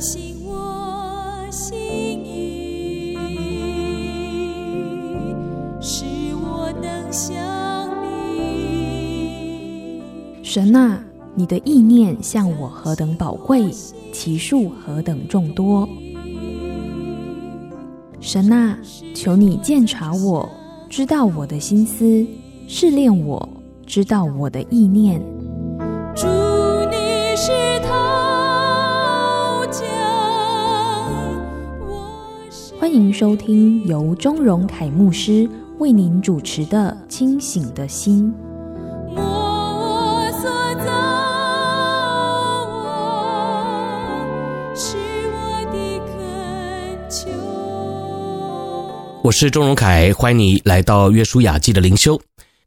醒我心意，使我能想你。神啊，你的意念向我何等宝贵，其数何等众多。神啊，求你鉴察我，知道我的心思，试炼我，知道我的意念。欢迎收听由钟荣凯牧师为您主持的《清醒的心》。我是钟荣凯，欢迎你来到约书亚记的灵修。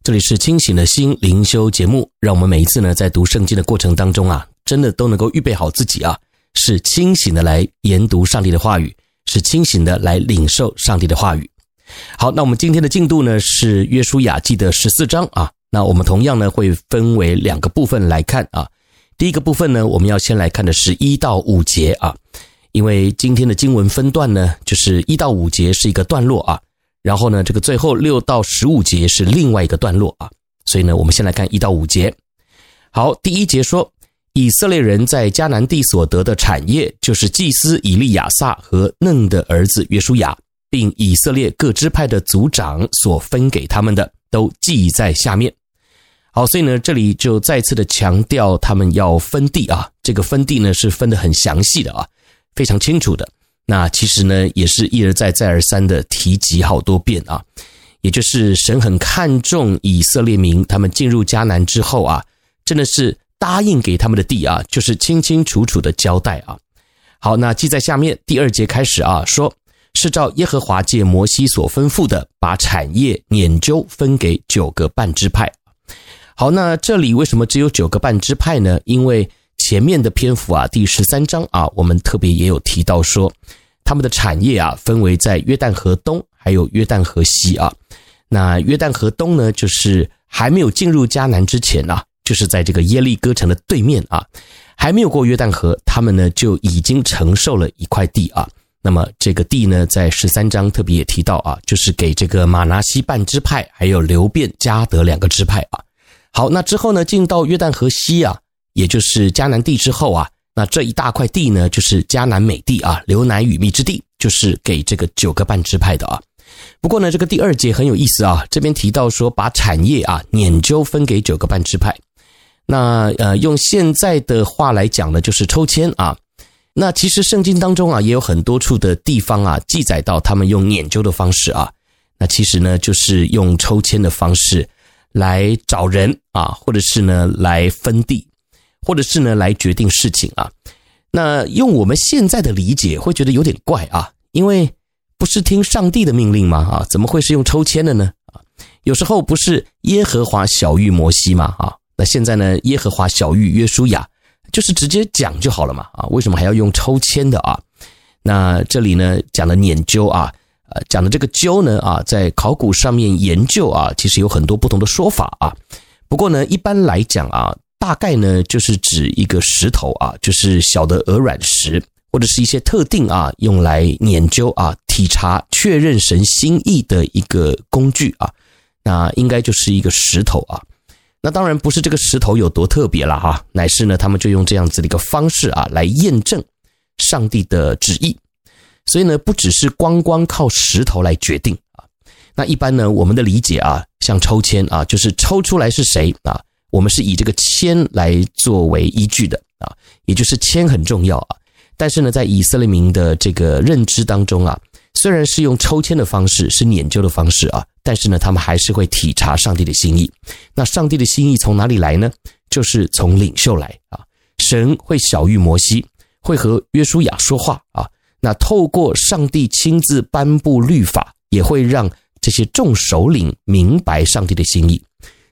这里是清醒的心灵修节目，让我们每一次呢在读圣经的过程当中啊，真的都能够预备好自己啊，是清醒的来研读上帝的话语，是清醒的来领受上帝的话语。好，那我们今天的进度呢是约书亚记的十四章啊，那我们同样呢会分为两个部分来看啊。第一个部分呢，我们要先来看的是一到五节啊。因为今天的经文分段呢，就是一到五节是一个段落啊，然后呢，这个最后六到十五节是另外一个段落啊，所以呢，我们先来看一到五节。好，第一节说，以色列人在迦南地所得的产业，就是祭司以利亚撒和嫩的儿子约书亚，并以色列各支派的族长所分给他们的，都记在下面。好，所以呢，这里就再次的强调他们要分地啊，这个分地呢是分得很详细的啊。非常清楚的，那其实呢，也是一而再、再而三的提及好多遍啊。也就是神很看重以色列民，他们进入迦南之后啊，真的是答应给他们的地啊，就是清清楚楚的交代啊。好，那记在下面第二节开始啊，说是照耶和华借摩西所吩咐的，把产业拈阄分给九个半支派。好，那这里为什么只有九个半支派呢？因为前面的篇幅啊，第十三章啊，我们特别也有提到说，他们的产业啊，分为在约旦河东还有约旦河西啊。那约旦河东呢，就是还没有进入迦南之前啊，就是在这个耶利哥城的对面啊，还没有过约旦河，他们呢就已经承受了一块地啊。那么这个地呢，在十三章特别也提到啊，就是给这个玛拿西半支派，还有流便、迦得两个支派啊。好，那之后呢，进到约旦河西啊。也就是迦南地之后啊，那这一大块地呢，就是迦南美地啊，流奶与蜜之地，就是给这个九个半支派的啊。不过呢，这个第二节很有意思啊，这边提到说把产业啊碾阄分给九个半支派，那呃用现在的话来讲呢，就是抽签啊。那其实圣经当中啊，也有很多处的地方啊，记载到他们用拈阄的方式啊，那其实呢，就是用抽签的方式来找人啊，或者是呢来分地。或者是呢，来决定事情啊。那用我们现在的理解，会觉得有点怪啊，因为不是听上帝的命令吗？啊，怎么会是用抽签的呢？啊，有时候不是耶和华小玉摩西吗？啊，现在呢，耶和华小玉约书亚，就是直接讲就好了嘛。啊，为什么还要用抽签的啊？那这里呢，讲的拈阄啊，呃，讲的这个阄呢，啊，在考古上面研究啊，其实有很多不同的说法啊。不过呢，一般来讲啊。大概呢，就是指一个石头啊，就是小的鹅卵石，或者是一些特定啊，用来拈阄啊、体察、确认神心意的一个工具啊。那应该就是一个石头啊。那当然不是这个石头有多特别了哈，乃是呢，他们就用这样子的一个方式啊，来验证上帝的旨意。所以呢，不只是光光靠石头来决定啊。那一般呢，我们的理解啊，像抽签啊，就是抽出来是谁啊。我们是以这个签来作为依据的啊，也就是签很重要啊。但是呢，在以色列民的这个认知当中啊，虽然是用抽签的方式，是研究的方式啊，但是呢，他们还是会体察上帝的心意。那上帝的心意从哪里来呢？就是从领袖来啊。神会晓諭摩西，会和约书亚说话啊。那透过上帝亲自颁布律法，也会让这些众首领明白上帝的心意。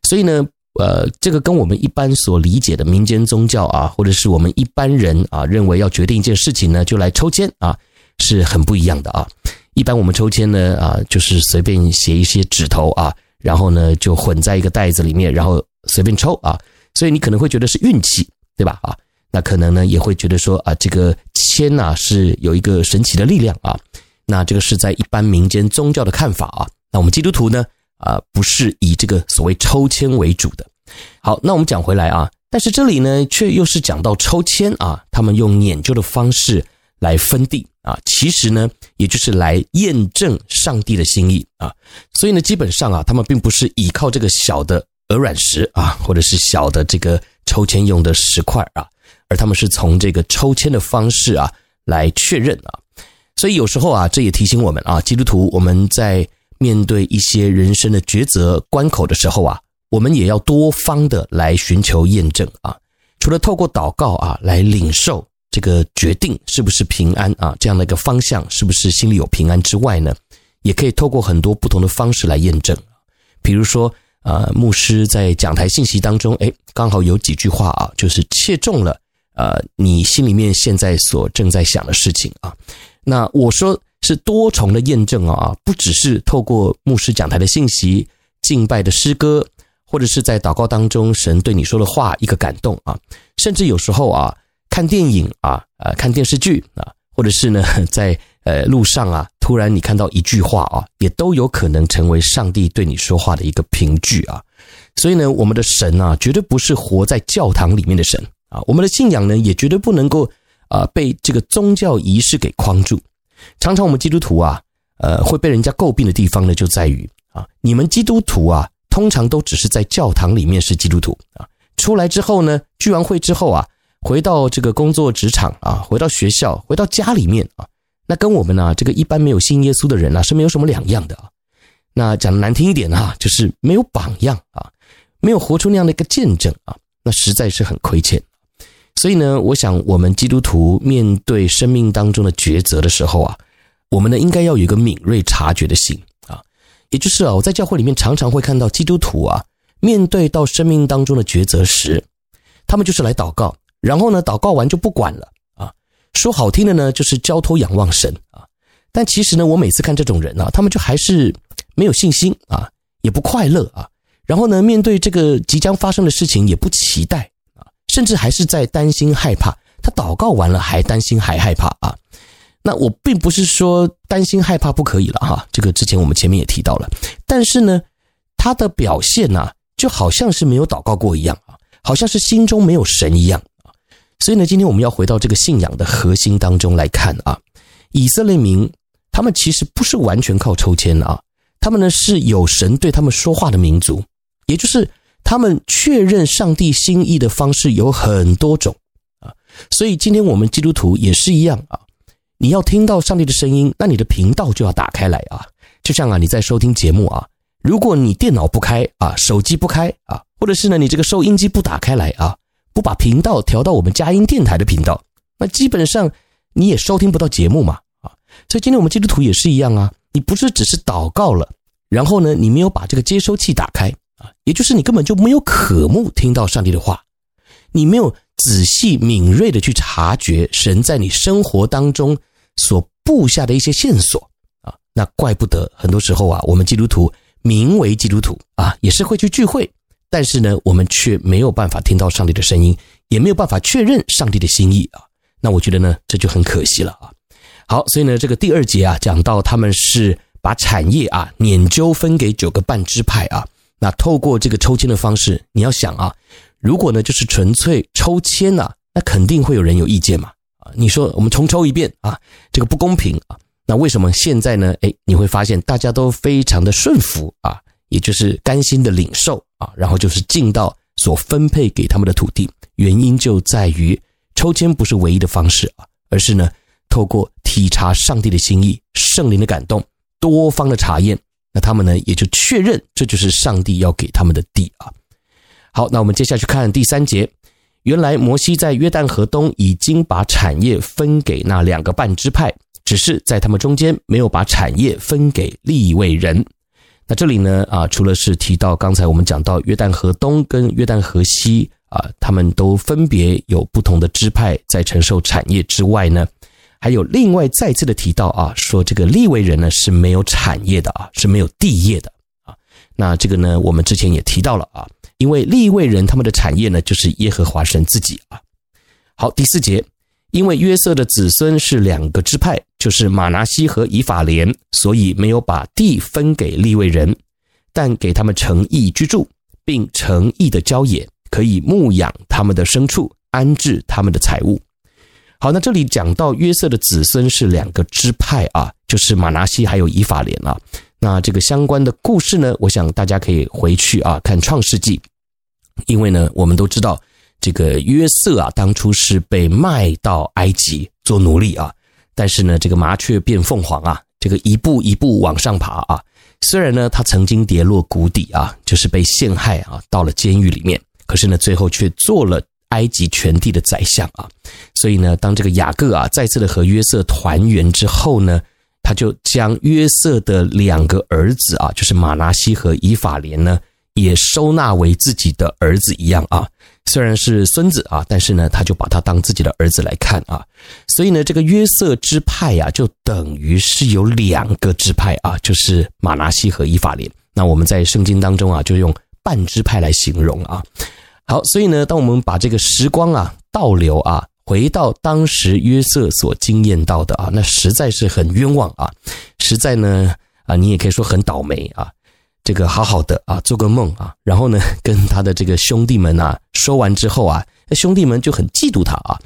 所以呢。呃，这个跟我们一般所理解的民间宗教啊，或者是我们一般人啊认为要决定一件事情呢，就来抽签啊，是很不一样的啊。一般我们抽签呢啊，就是随便写一些纸头啊，然后呢就混在一个袋子里面，然后随便抽啊。所以你可能会觉得是运气，对吧？啊，那可能呢也会觉得说啊，这个签呐是有一个神奇的力量啊。那这个是在一般民间宗教的看法啊。那我们基督徒呢啊，不是以这个所谓抽签为主的。好，那我们讲回来啊，但是这里呢却又是讲到抽签啊，他们用研究的方式来分地啊，其实呢也就是来验证上帝的心意啊。所以呢，基本上啊，他们并不是依靠这个小的鹅卵石啊，或者是小的这个抽签用的石块啊，而他们是从这个抽签的方式啊来确认啊。所以有时候啊，这也提醒我们啊，基督徒我们在面对一些人生的抉择关口的时候啊，我们也要多方的来寻求验证啊。除了透过祷告啊来领受这个决定是不是平安啊，这样的一个方向是不是心里有平安之外呢，也可以透过很多不同的方式来验证。比如说，呃，牧师在讲台信息当中，诶，刚好有几句话啊，就是切中了呃你心里面现在所正在想的事情啊。那我说是多重的验证啊，不只是透过牧师讲台的信息、敬拜的诗歌，或者是在祷告当中神对你说的话一个感动啊，甚至有时候啊看电影啊、呃看电视剧啊，或者是呢 在呃路上啊突然你看到一句话啊，也都有可能成为上帝对你说话的一个凭据啊。所以呢，我们的神啊绝对不是活在教堂里面的神啊，我们的信仰呢也绝对不能够。啊，被这个宗教仪式给框住。常常我们基督徒啊，呃，会被人家诟病的地方呢，就在于啊，你们基督徒啊，通常都只是在教堂里面是基督徒啊，出来之后呢，聚完会之后啊，回到这个工作职场啊，回到学校，回到家里面啊，那跟我们呢，这个一般没有信耶稣的人呢，是没有什么两样的啊。那讲的难听一点啊，就是没有榜样啊，没有活出那样的一个见证啊，那实在是很亏欠。所以呢，我想我们基督徒面对生命当中的抉择的时候啊，我们呢应该要有一个敏锐察觉的心啊，也就是啊，我在教会里面常常会看到基督徒啊，面对到生命当中的抉择时，他们就是来祷告，然后呢，祷告完就不管了啊，说好听的呢就是交托仰望神啊，但其实呢，我每次看这种人啊，他们就还是没有信心啊，也不快乐啊，然后呢，面对这个即将发生的事情也不期待啊。甚至还是在担心害怕，他祷告完了还担心还害怕啊？那我并不是说担心害怕不可以了哈，这个之前我们前面也提到了，但是呢，他的表现呐，就好像是没有祷告过一样啊，好像是心中没有神一样。所以呢，今天我们要回到这个信仰的核心当中来看啊，以色列民他们其实不是完全靠抽签啊，他们呢是有神对他们说话的民族，也就是。他们确认上帝心意的方式有很多种啊，所以今天我们基督徒也是一样啊。你要听到上帝的声音，那你的频道就要打开来啊。就像啊，你在收听节目啊，如果你电脑不开啊，手机不开啊，或者是呢，你这个收音机不打开来啊，不把频道调到我们佳音电台的频道，那基本上你也收听不到节目嘛啊。所以今天我们基督徒也是一样啊，你不是只是祷告了，然后呢，你没有把这个接收器打开。啊，也就是你根本就没有渴慕听到上帝的话，你没有仔细敏锐的去察觉神在你生活当中所布下的一些线索啊，那怪不得很多时候啊，我们基督徒名为基督徒啊，也是会去聚会，但是呢，我们却没有办法听到上帝的声音，也没有办法确认上帝的心意啊。那我觉得呢，这就很可惜了啊。好，所以呢，这个第二节啊，讲到他们是把产业啊碾阄分给九个半支派啊。那透过这个抽签的方式，你要想啊，如果呢就是纯粹抽签呐，那肯定会有人有意见嘛啊！你说我们重抽一遍啊，这个不公平啊！那为什么现在呢？诶，你会发现大家都非常的顺服啊，也就是甘心的领受啊，然后就是进到所分配给他们的土地。原因就在于抽签不是唯一的方式啊，而是呢透过体察上帝的心意、圣灵的感动、多方的查验。那他们呢，也就确认这就是上帝要给他们的地啊。好，那我们接下去看第三节。原来摩西在约旦河东已经把产业分给那两个半支派，只是在他们中间没有把产业分给另一位人。那这里呢，啊，除了是提到刚才我们讲到约旦河东跟约旦河西啊，他们都分别有不同的支派在承受产业之外呢。还有另外再次的提到啊，说这个利未人呢是没有产业的啊，是没有地业的啊。那这个呢，我们之前也提到了啊，因为利未人他们的产业呢就是耶和华神自己啊。好，第四节，因为约瑟的子孙是两个支派，就是马拿西和以法莲，所以没有把地分给利未人，但给他们城邑居住，并城邑的郊野，可以牧养他们的牲畜，安置他们的财物。好，那这里讲到约瑟的子孙是两个支派啊，就是马拿西还有以法莲啊。那这个相关的故事呢，我想大家可以回去啊看创世纪，因为呢，我们都知道。这个约瑟啊，当初是被卖到埃及做奴隶啊，但是呢，这个麻雀变凤凰啊，这个一步一步往上爬啊。虽然呢，他曾经跌落谷底啊，就是被陷害啊，到了监狱里面，可是呢，最后却做了埃及全地的宰相啊。所以呢，当这个雅各啊再次的和约瑟团圆之后呢，他就将约瑟的两个儿子啊，就是马拿西和以法莲呢，也收纳为自己的儿子一样啊。虽然是孙子啊，但是呢，他就把他当自己的儿子来看啊，所以呢，这个约瑟支派呀，就等于是有两个支派啊，就是马拿西和以法莲。那我们在圣经当中啊，就用半支派来形容啊。好，所以呢，当我们把这个时光啊倒流啊，回到当时约瑟所经验到的啊，那实在是很冤枉啊，实在呢啊，你也可以说很倒霉啊。这个好好的啊，做个梦啊，然后呢，跟他的这个兄弟们啊说完之后啊，兄弟们就很嫉妒他啊。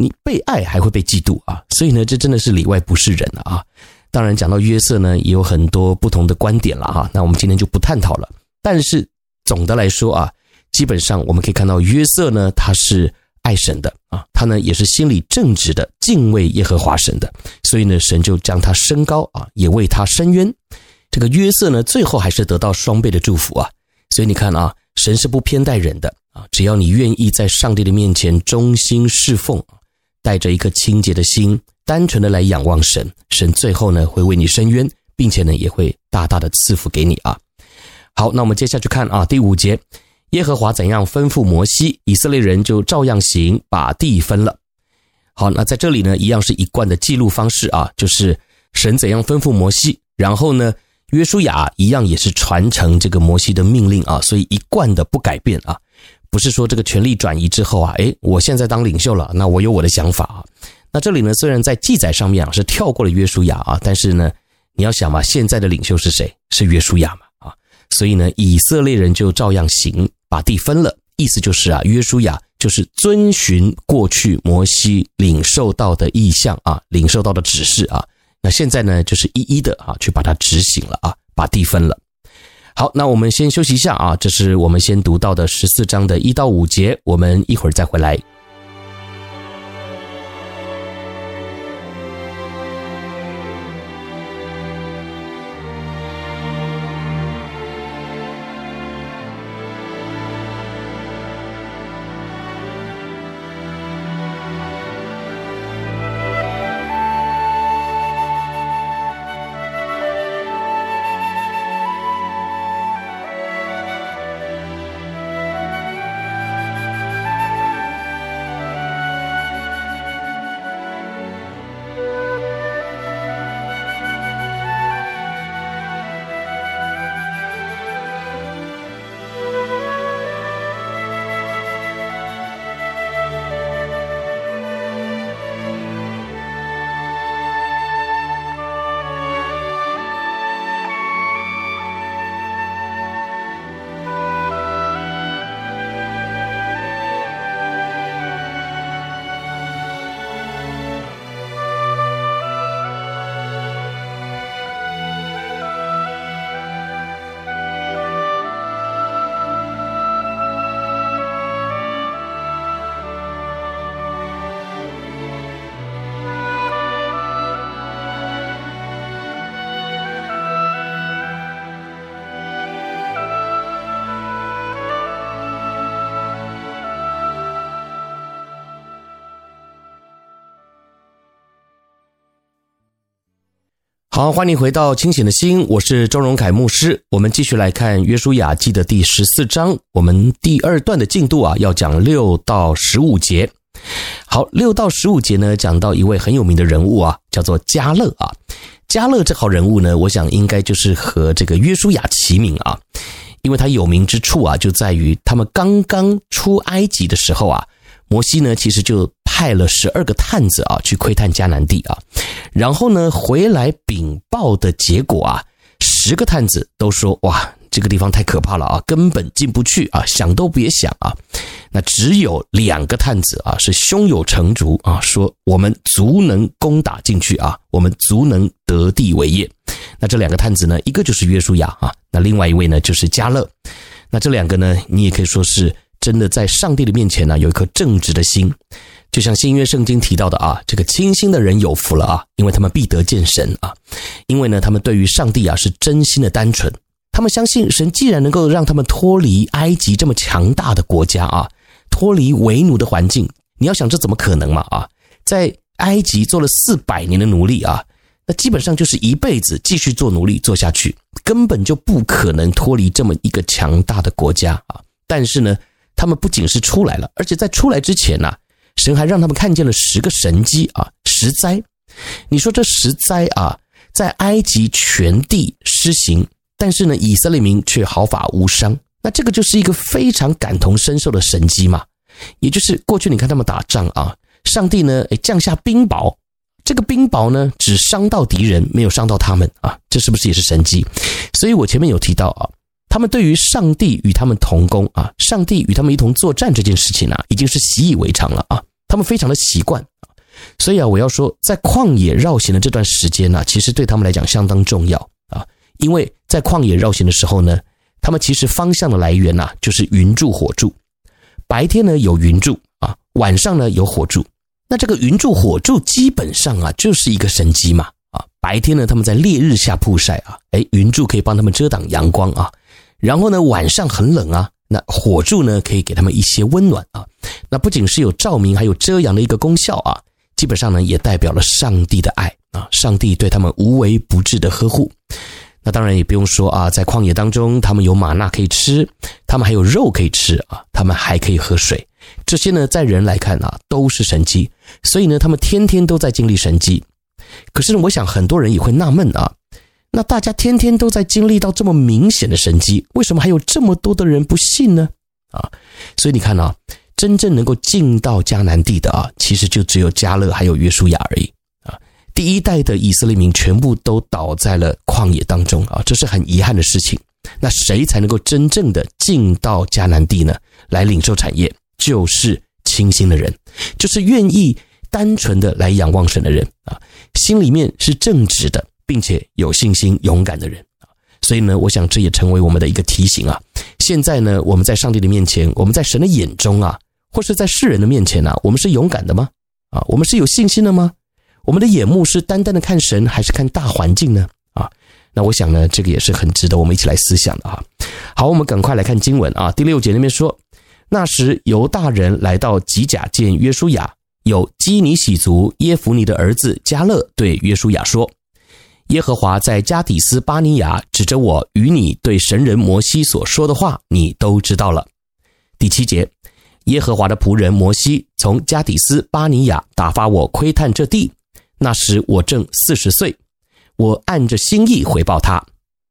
你被爱还会被嫉妒啊，所以呢，这真的是里外不是人啊。当然，讲到约瑟呢，也有很多不同的观点了哈。那我们今天就不探讨了。但是总的来说啊，基本上我们可以看到约瑟呢，他是爱神的啊，他呢也是心里正直的，敬畏耶和华神的，所以呢，神就将他升高啊，也为他伸冤。这个约瑟呢，最后还是得到双倍的祝福啊！所以你看啊，神是不偏待人的啊，只要你愿意在上帝的面前忠心侍奉，带着一颗清洁的心，单纯的来仰望神，神最后呢会为你伸冤，并且呢也会大大的赐福给你啊！好，那我们接下去看啊，第五节，耶和华怎样吩咐摩西，以色列人就照样行，把地分了。好，那在这里呢，一样是一贯的记录方式啊，就是神怎样吩咐摩西，然后呢。约书亚一样也是传承这个摩西的命令啊，所以一贯的不改变啊，不是说这个权力转移之后啊，诶，我现在当领袖了，那我有我的想法啊。那这里呢，虽然在记载上面啊是跳过了约书亚啊，但是呢，你要想嘛，现在的领袖是谁？是约书亚嘛啊，所以呢，以色列人就照样行，把地分了，意思就是啊，约书亚就是遵循过去摩西领受到的意向啊，领受到的指示啊。那现在呢，就是一一的啊，去把它执行了啊，把地分了。好，那我们先休息一下啊，这是我们先读到的十四章的一到五节，我们一会儿再回来。好，欢迎回到清醒的心，我是周荣凯牧师。我们继续来看《约书亚记》的第十四章，我们第二段的进度啊，要讲六到十五节。好，六到十五节呢，讲到一位很有名的人物啊，叫做加勒啊。加勒这号人物呢，我想应该就是和这个约书亚齐名啊，因为他有名之处啊，就在于他们刚刚出埃及的时候啊，摩西呢其实就派了十二个探子啊去窥探迦南地啊，然后呢回来禀报的结果啊，十个探子都说哇。这个地方太可怕了啊，根本进不去啊，想都别想啊。那只有两个探子啊，是胸有成竹啊，说我们足能攻打进去啊，我们足能得地为业。那这两个探子呢，一个就是约书亚啊，那另外一位呢就是迦勒。那这两个呢，你也可以说是真的在上帝的面前呢，有一颗正直的心。就像新约圣经提到的啊，这个清心的人有福了啊，因为他们必得见神啊，因为呢，他们对于上帝啊是真心的单纯。他们相信神既然能够让他们脱离埃及这么强大的国家啊，脱离为奴的环境，你要想这怎么可能嘛啊？在埃及做了四百年的奴隶啊，那基本上就是一辈子继续做奴隶做下去，根本就不可能脱离这么一个强大的国家啊。但是呢，他们不仅是出来了，而且在出来之前呢，神还让他们看见了十个神迹啊，十灾。你说这十灾啊，在埃及全地施行。但是呢，以色列民却毫发无伤。那这个就是一个非常感同身受的神迹嘛。也就是过去你看他们打仗啊，上帝呢，诶降下冰雹，这个冰雹呢只伤到敌人，没有伤到他们啊。这是不是也是神迹？所以我前面有提到啊，他们对于上帝与他们同工啊，上帝与他们一同作战这件事情啊，已经是习以为常了啊。他们非常的习惯。所以啊，我要说，在旷野绕行的这段时间呢，其实对他们来讲相当重要啊。因为在旷野绕行的时候呢，他们其实方向的来源呐，就是云柱火柱。白天呢有云柱啊，晚上呢有火柱。那这个云柱火柱基本上啊就是一个神迹嘛啊。白天呢他们在烈日下曝晒啊，哎，云柱可以帮他们遮挡阳光啊。然后呢晚上很冷啊，那火柱呢可以给他们一些温暖啊。那不仅是有照明，还有遮阳的一个功效啊。基本上呢也代表了上帝的爱啊，上帝对他们无微不至的呵护。那当然也不用说啊，在旷野当中，他们有玛纳可以吃，他们还有肉可以吃啊，他们还可以喝水。这些呢，在人来看啊，都是神迹。所以呢，他们天天都在经历神迹。可是呢，我想很多人也会纳闷啊，那大家天天都在经历到这么明显的神迹，为什么还有这么多的人不信呢？啊，所以你看啊，真正能够进到迦南地的啊，其实就只有迦勒还有约书亚而已啊。第一代的以色列民全部都倒在了旷野当中啊，这是很遗憾的事情。那谁才能够真正的进到迦南地呢？来领受产业，就是清心的人，就是愿意单纯的来仰望神的人啊，心里面是正直的，并且有信心、勇敢的人啊。所以呢，我想这也成为我们的一个提醒啊。现在呢，我们在上帝的面前，我们在神的眼中啊，或是在世人的面前呢，我们是勇敢的吗？啊，我们是有信心的吗？我们的眼目是单单的看神，还是看大环境呢？啊，那我想呢，这个也是很值得我们一起来思想的啊。好，我们赶快来看经文啊。第六节那边说，那时犹大人来到吉甲见约书亚，有基尼洗族耶孚尼的儿子加勒对约书亚说：“耶和华在加底斯巴尼亚指着我与你对神人摩西所说的话，你都知道了。”第七节，耶和华的仆人摩西从加底斯巴尼亚打发我窥探这地。那时我正四十岁，我按着心意回报他。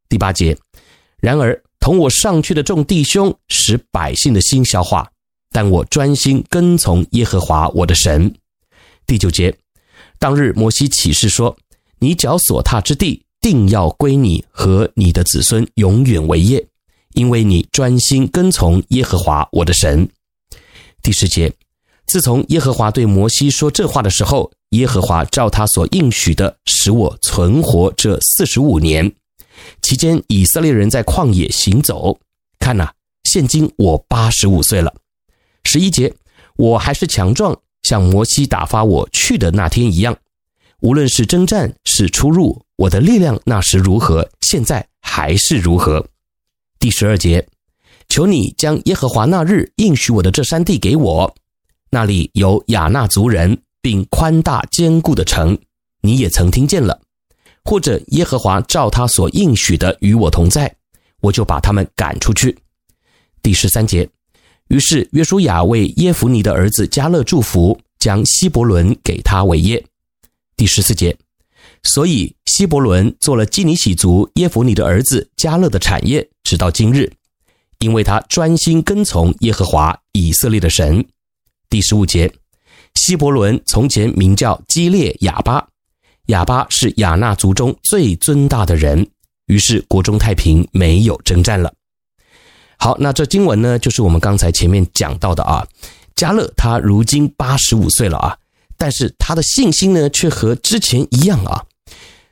第八节，然而同我上去的众弟兄使百姓的心消化，但我专心跟从耶和华我的神。第九节，当日摩西起誓说：“你脚所踏之地，定要归你和你的子孙永远为业，因为你专心跟从耶和华我的神。”第十节，自从耶和华对摩西说这话的时候。耶和华照他所应许的，使我存活这四十五年。期间，以色列人在旷野行走。看呐、现今我八十五岁了。十一节，我还是强壮，像摩西打发我去的那天一样。无论是征战，是出入，我的力量那时如何，现在还是如何。第十二节，求你将耶和华那日应许我的这山地给我，那里有亚衲族人。并宽大坚固的城，你也曾听见了；或者耶和华照他所应许的与我同在，我就把他们赶出去。第十三节，于是约书亚为耶孚尼的儿子迦勒祝福，将希伯伦给他为业。第十四节，所以希伯伦做了基尼洗族耶弗尼的儿子加勒的产业，直到今日，因为他专心跟从耶和华以色列的神。第十五节。希伯伦从前名叫基列亚巴，亚巴是亚衲族中最尊大的人。于是国中太平，没有征战了。好，那这经文呢，就是我们刚才前面讲到的啊。加勒他如今八十五岁了啊，但是他的信心呢，却和之前一样啊。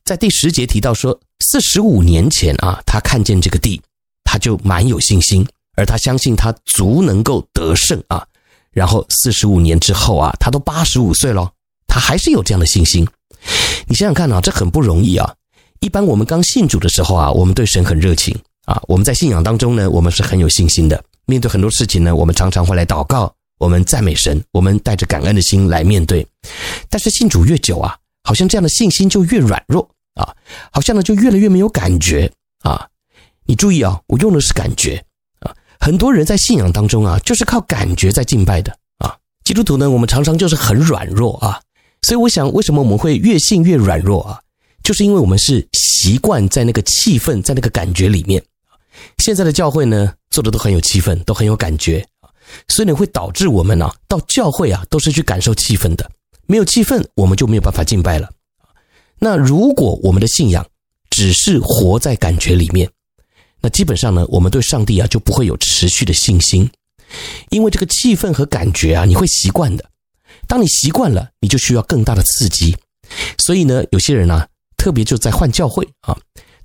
在第十节提到说，四十五年前啊，他看见这个地，他就蛮有信心，而他相信他足能够得胜啊。然后四十五年之后啊，他都八十五岁了，他还是有这样的信心。你想想看啊，这很不容易啊。一般我们刚信主的时候啊，我们对神很热情啊，我们在信仰当中呢，我们是很有信心的。面对很多事情呢，我们常常会来祷告，我们赞美神，我们带着感恩的心来面对。但是信主越久啊，好像这样的信心就越软弱啊，好像呢就越来越没有感觉啊。你注意啊，我用的是感觉啊。很多人在信仰当中啊，就是靠感觉在敬拜的啊。基督徒呢，我们常常就是很软弱啊。所以我想，为什么我们会越信越软弱啊？就是因为我们是习惯在那个气氛，在那个感觉里面。现在的教会呢，做的都很有气氛，都很有感觉，所以呢，会导致我们呢，到教会啊，都是去感受气氛的。没有气氛，我们就没有办法敬拜了。那如果我们的信仰只是活在感觉里面，那基本上呢，我们对上帝啊，就不会有持续的信心，因为这个气氛和感觉啊，你会习惯的。当你习惯了，你就需要更大的刺激。所以呢，有些人呢。特别就在换教会啊，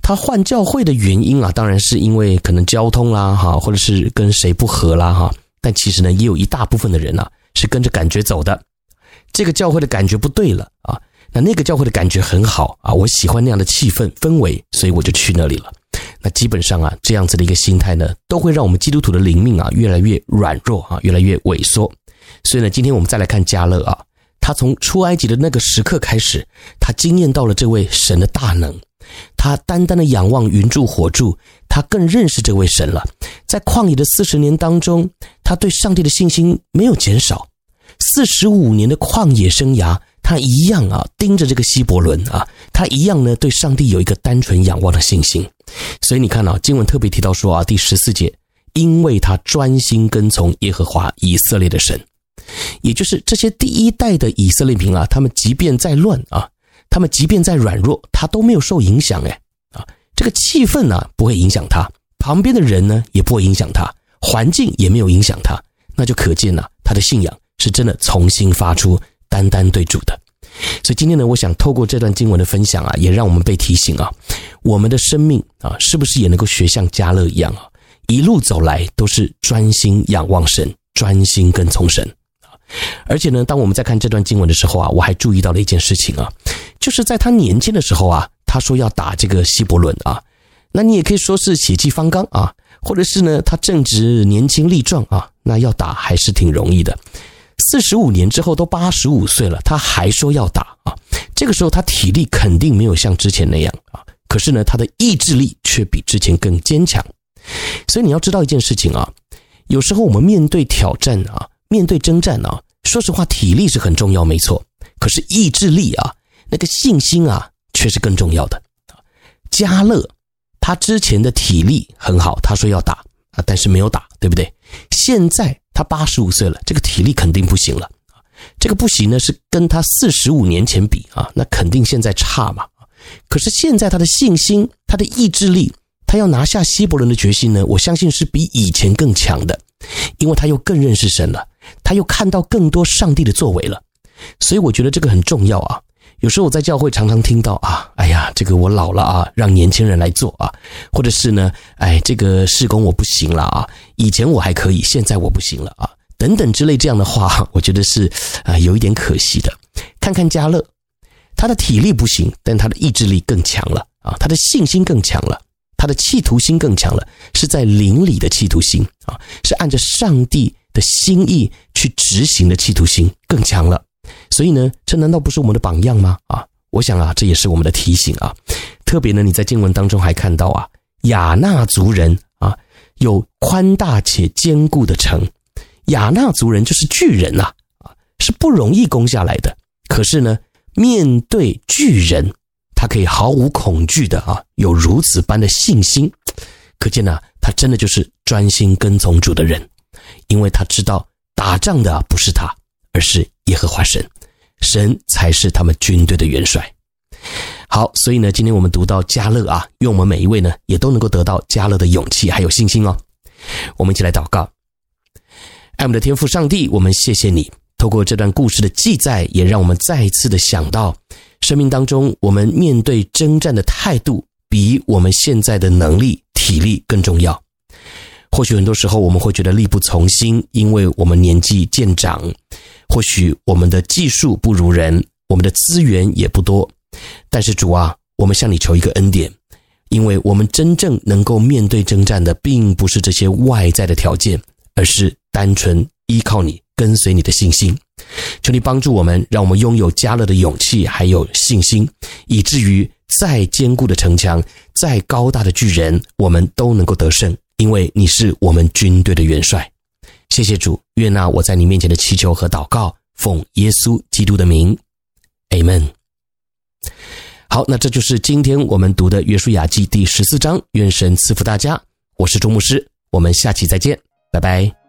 他换教会的原因啊，当然是因为可能交通啦哈，或者是跟谁不合啦哈。但其实呢，也有一大部分的人呐，是跟着感觉走的。这个教会的感觉不对了啊，那那个教会的感觉很好啊，我喜欢那样的气氛氛围，所以我就去那里了。那基本上啊，这样子的一个心态呢，都会让我们基督徒的灵命啊越来越软弱啊，越来越萎缩。所以呢，今天我们再来看加勒啊。他从出埃及的那个时刻开始，他惊艳到了这位神的大能，他单单的仰望云柱火柱，他更认识这位神了。在旷野的四十年当中，他对上帝的信心没有减少。四十五年的旷野生涯，他一样啊盯着这个希伯伦啊，他一样呢对上帝有一个单纯仰望的信心。所以你看啊，经文特别提到说啊，第十四节，因为他专心跟从耶和华以色列的神。也就是这些第一代的以色列民啊，他们即便再乱啊，他们即便再软弱，他都没有受影响哎啊，这个气氛呢不会影响他，旁边的人呢也不会影响他，环境也没有影响他，那就可见呐，他的信仰是真的从心发出，单单对主的。所以今天呢，我想透过这段经文的分享啊，也让我们被提醒啊，我们的生命啊，是不是也能够学像迦勒一样啊，一路走来都是专心仰望神，专心跟从神啊。而且呢，当我们在看这段经文的时候啊，我还注意到了一件事情啊，就是在他年轻的时候啊，他说要打这个希伯伦啊，那你也可以说是血气方刚啊，或者是呢，他正值年轻力壮啊，那要打还是挺容易的。四十五年之后都八十五岁了，他还说要打啊，这个时候他体力肯定没有像之前那样啊，可是呢，他的意志力却比之前更坚强。所以你要知道一件事情啊，有时候我们面对挑战啊。面对征战啊，说实话，体力是很重要，没错。可是意志力啊，那个信心啊，却是更重要的。迦勒他之前的体力很好，他说要打啊，但是没有打，对不对？现在他八十五岁了，这个体力肯定不行了。这个不行呢，是跟他四十五年前比啊，那肯定现在差嘛。可是现在他的信心，他的意志力，他要拿下希伯伦的决心呢，我相信是比以前更强的，因为他又更认识神了。他又看到更多上帝的作为了，所以我觉得这个很重要啊。有时候我在教会常常听到啊，哎呀，这个我老了啊，让年轻人来做啊，或者是呢，哎，这个事工我不行了啊，以前我还可以，现在我不行了啊，等等之类这样的话，我觉得是啊，有一点可惜的。看看迦勒，他的体力不行，但他的意志力更强了啊，他的信心更强了。他的企图心更强了，是在灵里的企图心啊，是按着上帝的心意去执行的企图心更强了。所以呢，这难道不是我们的榜样吗？啊，我想啊，这也是我们的提醒啊。特别呢，你在经文当中还看到啊，亚衲族人啊，有宽大且坚固的城。亚衲族人就是巨人呐，啊，是不容易攻下来的。可是呢，面对巨人。他可以毫无恐惧的啊，有如此般的信心，可见呢，他真的就是专心跟从主的人，因为他知道打仗的不是他，而是耶和华神，神才是他们军队的元帅。好，所以呢，今天我们读到迦勒啊，愿我们每一位呢，也都能够得到迦勒的勇气还有信心哦。我们一起来祷告，爱我们的天父上帝，我们谢谢你，透过这段故事的记载，也让我们再一次的想到，生命当中我们面对征战的态度，比我们现在的能力、体力更重要。或许很多时候我们会觉得力不从心，因为我们年纪渐长；或许我们的技术不如人，我们的资源也不多。但是主啊，我们向你求一个恩典，因为我们真正能够面对征战的，并不是这些外在的条件，而是单纯依靠你、跟随你的信心。求你帮助我们，让我们拥有加勒的勇气还有信心，以至于再坚固的城墙、再高大的巨人，我们都能够得胜，因为你是我们军队的元帅。谢谢主，悦纳我在你面前的祈求和祷告，奉耶稣基督的名，Amen。好，那这就是今天我们读的《约书亚记》第十四章。愿神赐福大家，我是周牧师，我们下期再见，拜拜。